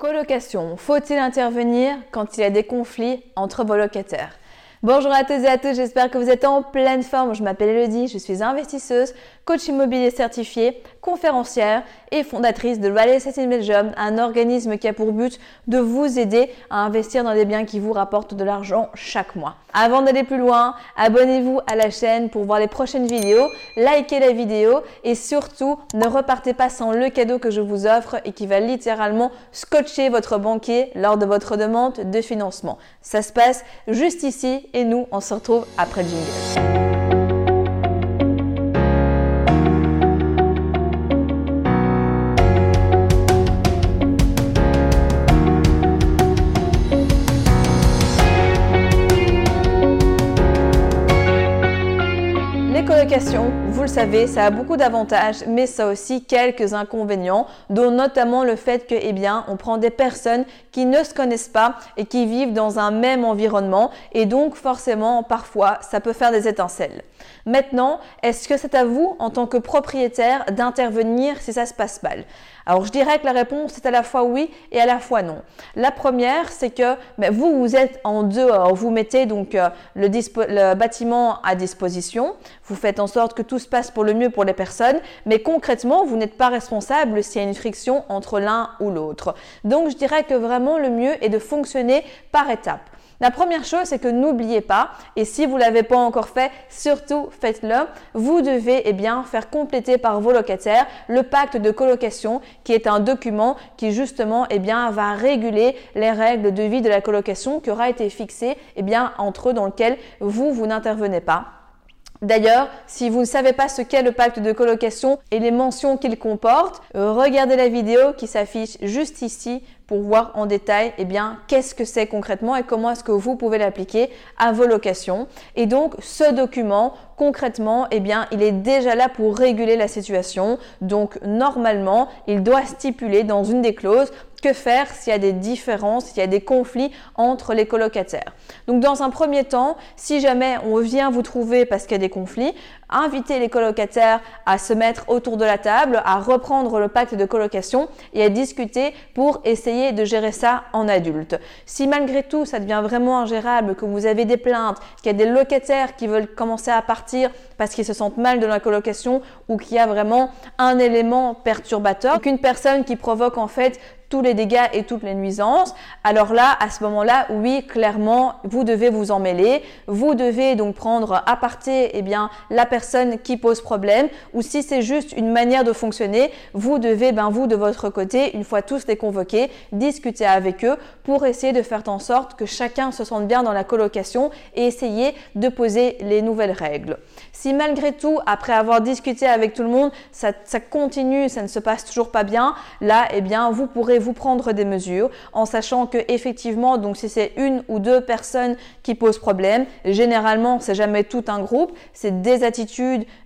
Colocation. Faut-il intervenir quand il y a des conflits entre vos locataires? Bonjour à tous et à tous, j'espère que vous êtes en pleine forme. Je m'appelle Elodie, je suis investisseuse, coach immobilier certifié, conférencière et fondatrice de Real Estate Belgium, un organisme qui a pour but de vous aider à investir dans des biens qui vous rapportent de l'argent chaque mois. Avant d'aller plus loin, abonnez-vous à la chaîne pour voir les prochaines vidéos, likez la vidéo et surtout ne repartez pas sans le cadeau que je vous offre et qui va littéralement scotcher votre banquier lors de votre demande de financement. Ça se passe juste ici et nous, on se retrouve après le jingle. Vous le savez, ça a beaucoup d'avantages, mais ça a aussi quelques inconvénients, dont notamment le fait que, eh bien, on prend des personnes qui ne se connaissent pas et qui vivent dans un même environnement, et donc forcément, parfois, ça peut faire des étincelles. Maintenant, est-ce que c'est à vous, en tant que propriétaire, d'intervenir si ça se passe mal? Alors, je dirais que la réponse est à la fois oui et à la fois non. La première, c'est que ben, vous, vous êtes en dehors, vous mettez donc euh, le, le bâtiment à disposition, vous faites en sorte que tout se passe pour le mieux pour les personnes, mais concrètement, vous n'êtes pas responsable s'il y a une friction entre l'un ou l'autre. Donc, je dirais que vraiment le mieux est de fonctionner par étapes. La première chose, c'est que n'oubliez pas, et si vous ne l'avez pas encore fait, surtout faites-le, vous devez eh bien, faire compléter par vos locataires le pacte de colocation qui est un document qui justement eh bien, va réguler les règles de vie de la colocation qui aura été fixée eh bien, entre eux dans lequel vous, vous n'intervenez pas. D'ailleurs, si vous ne savez pas ce qu'est le pacte de colocation et les mentions qu'il comporte, regardez la vidéo qui s'affiche juste ici pour voir en détail eh bien qu'est-ce que c'est concrètement et comment est-ce que vous pouvez l'appliquer à vos locations. Et donc ce document concrètement eh bien il est déjà là pour réguler la situation. Donc normalement, il doit stipuler dans une des clauses que faire s'il y a des différences, s'il y a des conflits entre les colocataires. Donc dans un premier temps, si jamais on vient vous trouver parce qu'il y a des conflits, invitez les colocataires à se mettre autour de la table, à reprendre le pacte de colocation et à discuter pour essayer de gérer ça en adulte. Si malgré tout ça devient vraiment ingérable, que vous avez des plaintes, qu'il y a des locataires qui veulent commencer à partir parce qu'ils se sentent mal de la colocation ou qu'il y a vraiment un élément perturbateur, qu'une personne qui provoque en fait tous les dégâts et toutes les nuisances, alors là, à ce moment-là, oui, clairement, vous devez vous en mêler. Vous devez donc prendre à parté eh bien, la personne qui pose problème ou si c'est juste une manière de fonctionner, vous devez, ben, vous de votre côté, une fois tous les convoqués, discuter avec eux pour essayer de faire en sorte que chacun se sente bien dans la colocation et essayer de poser les nouvelles règles. Si malgré tout, après avoir discuté avec tout le monde, ça, ça continue, ça ne se passe toujours pas bien, là, eh bien, vous pourrez vous prendre des mesures en sachant que effectivement, donc si c'est une ou deux personnes qui posent problème, généralement c'est jamais tout un groupe, c'est des attitudes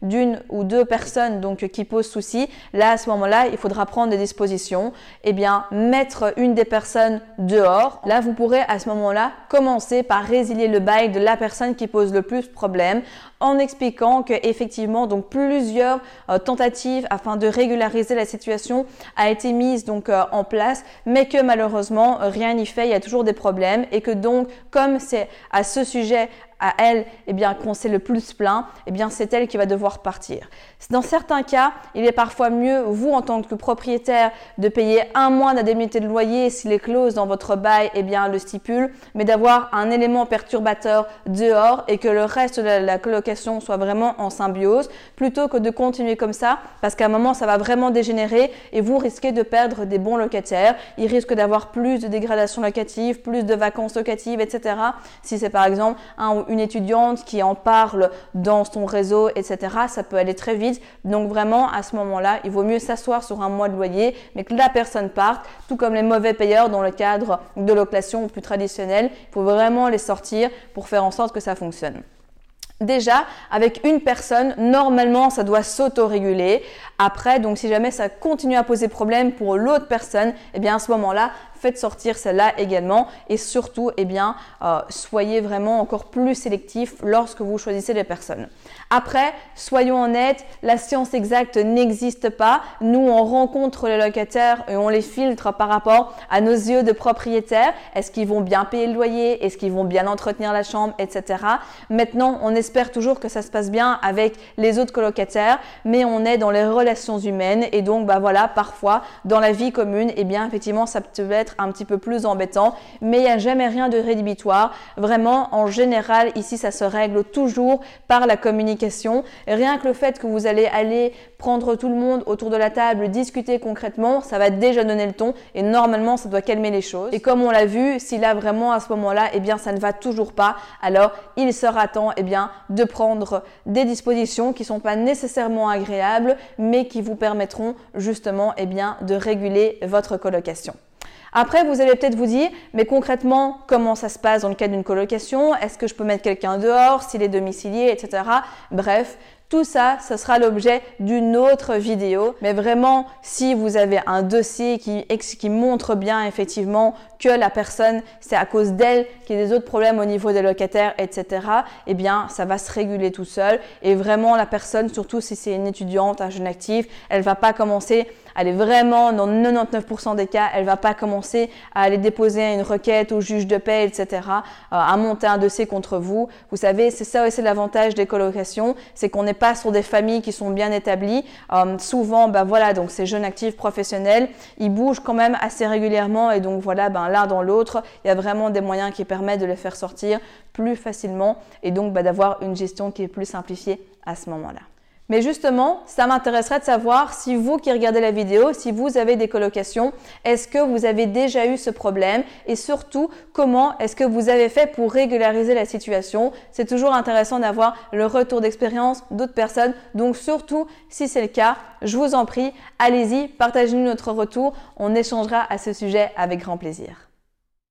d'une ou deux personnes donc qui posent souci. Là à ce moment-là, il faudra prendre des dispositions. Eh bien, mettre une des personnes dehors. Là, vous pourrez à ce moment-là commencer par résilier le bail de la personne qui pose le plus problème en expliquant que effectivement donc plusieurs euh, tentatives afin de régulariser la situation a été mise donc euh, en place mais que malheureusement rien n'y fait, il y a toujours des problèmes et que donc comme c'est à ce sujet à elle eh bien, qu'on s'est le plus plaint, eh bien, c'est elle qui va devoir partir. Dans certains cas, il est parfois mieux, vous en tant que propriétaire, de payer un mois d'indemnité de loyer si les clauses dans votre bail eh bien, le stipulent, mais d'avoir un élément perturbateur dehors et que le reste de la, colocation soit vraiment en symbiose, plutôt que de continuer comme ça, parce qu'à un moment, ça va vraiment dégénérer et vous risquez de perdre des bons locataires. Il risque d'avoir plus de dégradation locative, plus de vacances locatives, etc. Si c'est par exemple un une étudiante qui en parle dans son réseau, etc., ça peut aller très vite. Donc vraiment, à ce moment-là, il vaut mieux s'asseoir sur un mois de loyer, mais que la personne parte, tout comme les mauvais payeurs dans le cadre de location plus traditionnelle. Il faut vraiment les sortir pour faire en sorte que ça fonctionne. Déjà, avec une personne, normalement, ça doit s'autoréguler. Après, donc si jamais ça continue à poser problème pour l'autre personne, eh bien à ce moment-là, faites sortir celle-là également et surtout, eh bien, euh, soyez vraiment encore plus sélectif lorsque vous choisissez les personnes. Après, soyons honnêtes, la science exacte n'existe pas. Nous, on rencontre les locataires et on les filtre par rapport à nos yeux de propriétaires. Est-ce qu'ils vont bien payer le loyer? Est-ce qu'ils vont bien entretenir la chambre, etc. Maintenant, on espère toujours que ça se passe bien avec les autres colocataires, mais on est dans les relations humaines et donc, bah voilà, parfois dans la vie commune, eh bien, effectivement, ça peut être un petit peu plus embêtant, mais il n'y a jamais rien de rédhibitoire. Vraiment, en général, ici, ça se règle toujours par la communication. rien que le fait que vous allez aller prendre tout le monde autour de la table, discuter concrètement, ça va déjà donner le ton et normalement ça doit calmer les choses. Et comme on l'a vu, si là vraiment à ce moment-là, eh bien ça ne va toujours pas, alors il sera temps eh bien de prendre des dispositions qui sont pas nécessairement agréables mais qui vous permettront justement eh bien de réguler votre colocation. Après, vous allez peut-être vous dire, mais concrètement, comment ça se passe dans le cas d'une colocation? Est-ce que je peux mettre quelqu'un dehors, s'il est domicilié, etc. Bref, tout ça, ce sera l'objet d'une autre vidéo. Mais vraiment, si vous avez un dossier qui, montre bien effectivement que la personne, c'est à cause d'elle qu'il y a des autres problèmes au niveau des locataires, etc., eh bien, ça va se réguler tout seul. Et vraiment, la personne, surtout si c'est une étudiante, un jeune actif, elle va pas commencer elle est vraiment dans 99% des cas, elle va pas commencer à aller déposer une requête au juge de paix, etc., euh, à monter un dossier contre vous. Vous savez, c'est ça aussi l'avantage des colocations, c'est qu'on n'est pas sur des familles qui sont bien établies. Euh, souvent, ben voilà, donc ces jeunes actifs professionnels, ils bougent quand même assez régulièrement et donc voilà, ben l'un dans l'autre, il y a vraiment des moyens qui permettent de les faire sortir plus facilement et donc ben, d'avoir une gestion qui est plus simplifiée à ce moment-là. Mais justement, ça m'intéresserait de savoir si vous qui regardez la vidéo, si vous avez des colocations, est-ce que vous avez déjà eu ce problème et surtout comment est-ce que vous avez fait pour régulariser la situation? C'est toujours intéressant d'avoir le retour d'expérience d'autres personnes. Donc surtout, si c'est le cas, je vous en prie, allez-y, partagez-nous notre retour. On échangera à ce sujet avec grand plaisir.